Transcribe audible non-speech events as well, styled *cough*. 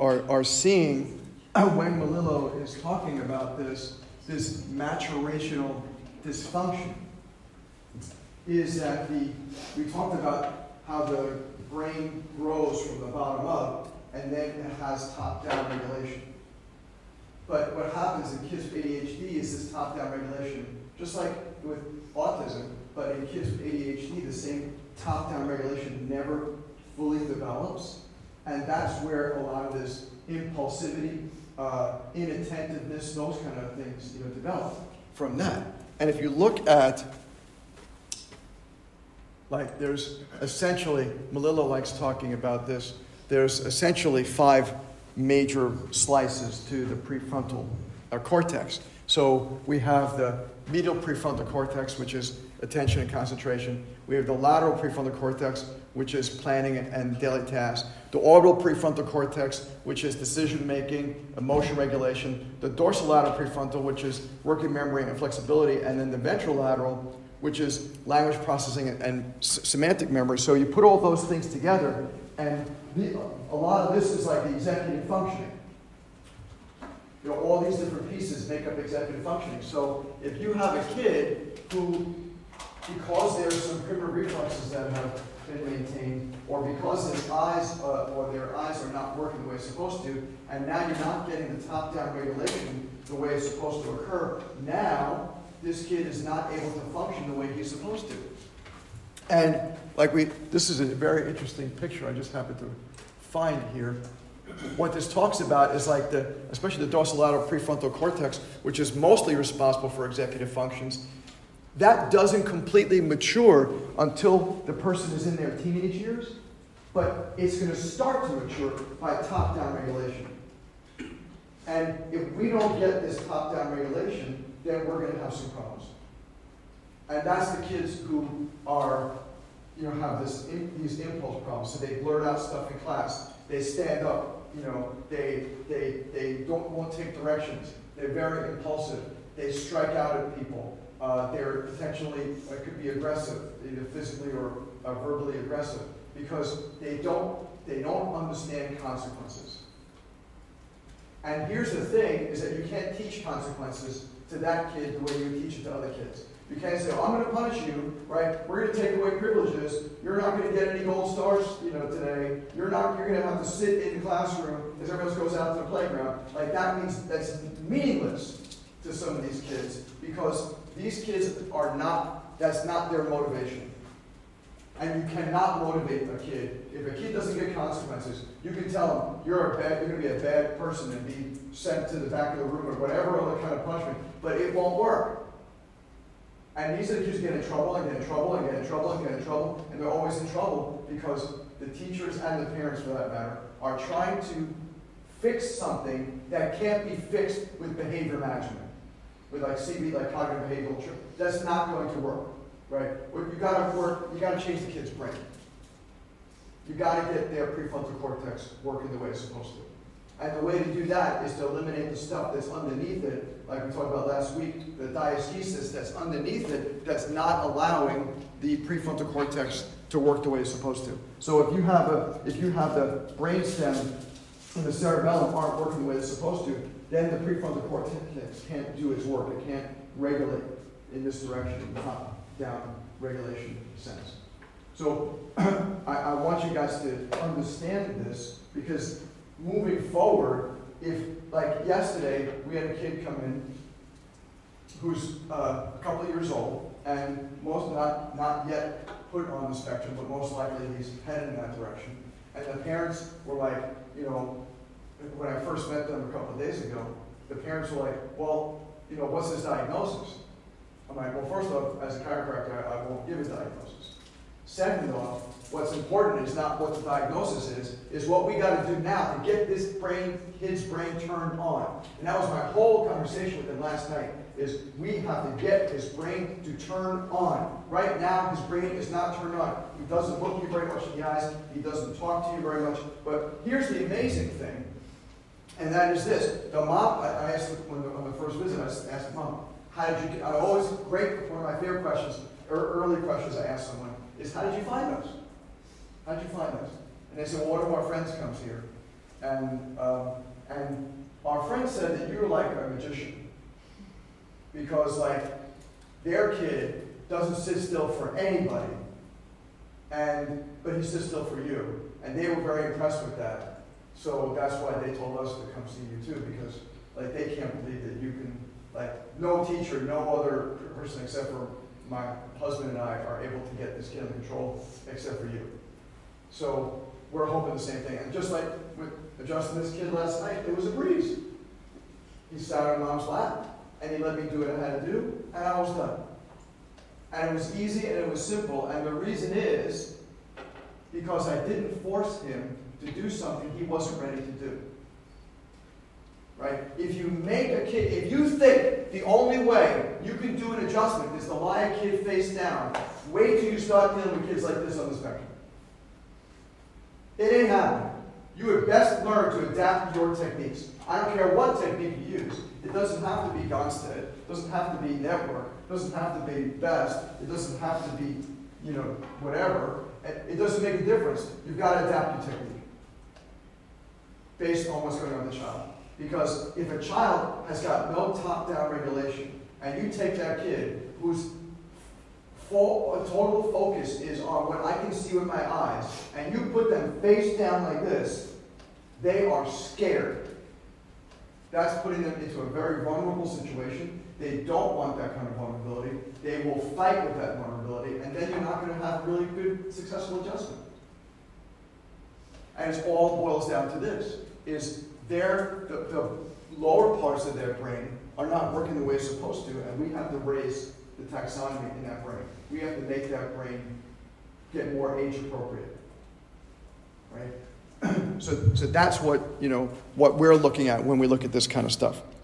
are, are seeing *clears throat* when Melillo is talking about this, this maturational dysfunction is that the, we talked about how the brain grows from the bottom up and then it has top-down regulation. But what happens in kids with ADHD is this top-down regulation, just like with autism, but in kids with ADHD, the same top-down regulation never fully develops. And that's where a lot of this impulsivity, uh, inattentiveness, those kind of things, you know, develop from that. And if you look at like there's essentially, Melillo likes talking about this, there's essentially five major slices to the prefrontal uh, cortex. So we have the medial prefrontal cortex, which is attention and concentration. We have the lateral prefrontal cortex, which is planning and, daily tasks. The orbital prefrontal cortex, which is decision making, emotion regulation. The dorsolateral prefrontal, which is working memory and flexibility. And then the ventrolateral, which is language processing and, and semantic memory. So you put all those things together, and the, a lot of this is like the executive functioning. You know, all these different pieces make up executive functioning. So if you have a kid who, because there are some primitive reflexes that have been maintained, or because his eyes uh, or their eyes are not working the way it's supposed to, and now you're not getting the top-down regulation the way it's supposed to occur, now this kid is not able to function the way he's supposed to. And like we, this is a very interesting picture I just happened to find here. What this talks about is like the, especially the dorsolateral prefrontal cortex, which is mostly responsible for executive functions. That doesn't completely mature until the person is in their teenage years, but it's going to start to mature by top down regulation. And if we don't get this top down regulation, then we're going to have some problems. And that's the kids who are, you know, have this these impulse problems. So they blurt out stuff in class. They stand up. You know, they they they don't won't take directions. They're very impulsive. They strike out at people. Uh, they're potentially uh, could be aggressive, either physically or uh, verbally aggressive, because they don't they don't understand consequences. And here's the thing: is that you can't teach consequences to that kid the way you teach it to other kids. You can't say, oh, I'm going to punish you, right? We're going to take away privileges. You're not going to get any gold stars, you know, today. You're not. You're going to have to sit in the classroom as everyone else goes out to the playground. Like that means that's meaningless to some of these kids because these kids are not. That's not their motivation. And you cannot motivate a kid. If a kid doesn't get consequences, you can tell them you're a bad, you're going to be a bad person and be sent to the back of the room or whatever other kind of punishment. But it won't work. And these are kids get in trouble and get in trouble and get in trouble and get in trouble, and they're always in trouble because the teachers and the parents, for that matter, are trying to fix something that can't be fixed with behavior management, with like CB, like cognitive behavioral. That's not going to work right? You got to work. You got to change the kid's brain. You got to get their prefrontal cortex working the way it's supposed to. And the way to do that is to eliminate the stuff that's underneath it, like we talked about last week, the diaschisis that's underneath it that's not allowing the prefrontal cortex to work the way it's supposed to. So if you have a if you have the brainstem and the cerebellum aren't working the way it's supposed to, then the prefrontal cortex can't do its work. It can't regulate in this direction down regulation sense. So *clears throat* I, I, want you guys to understand this because moving forward, if like yesterday we had a kid come in who's uh, a couple of years old and most not not yet put on the spectrum, but most likely he's headed in that direction. And the parents were like, you know, when I first met them a couple of days ago, the parents were like, well, you know, what's his diagnosis? I'm like, well, first off, as a chiropractor, I, won't give a diagnosis. Second off, what's important is not what the diagnosis is, is what we got to do now to get this brain, his brain turned on. And that was my whole conversation with him last night, is we have to get his brain to turn on. Right now, his brain is not turned on. He doesn't look you very much in the eyes. He doesn't talk to you very much. But here's the amazing thing, and that is this. The mom, I, I asked when the, on the first visit, I asked mom, how did you, I always, great, one of my favorite questions, or early questions I ask someone, is how did you find us? How did you find us? And they said, well, one of our friends comes here. And, um, and our friend said that you're like a magician. Because, like, their kid doesn't sit still for anybody, and, but he sits still for you. And they were very impressed with that. So that's why they told us to come see you too, because, like, they can't believe that you can, like, no teacher, no other person except for my husband and I are able to get this kid under control, except for you. So we're hoping the same thing. And just like with adjusting this kid last night, it was a breeze. He sat on mom's lap, and he let me do what I had to do, and I was done. And it was easy and it was simple. And the reason is because I didn't force him to do something he wasn't ready to do. Right? If you make a kid, if you think the only way you can do an adjustment is to lie a kid face down, wait till you start dealing with kids like this on the spectrum. It ain't happening. You would best learn to adapt your techniques. I don't care what technique you use. It doesn't have to be Gonstead. It doesn't have to be network. It doesn't have to be best. It doesn't have to be, you know, whatever. It doesn't make a difference. You've got to adapt your technique based on what's going on with the child. Because if a child has got no top-down regulation, and you take that kid whose full, total focus is on what I can see with my eyes, and you put them face down like this, they are scared. That's putting them into a very vulnerable situation. They don't want that kind of vulnerability. They will fight with that vulnerability, and then you're not going to have really good, successful adjustment. And it all boils down to this, is their, the, the lower parts of their brain are not working the way it's supposed to, and we have to raise the taxonomy in that brain. We have to make that brain get more age appropriate. Right? *clears throat* so, so that's what, you know, what we're looking at when we look at this kind of stuff.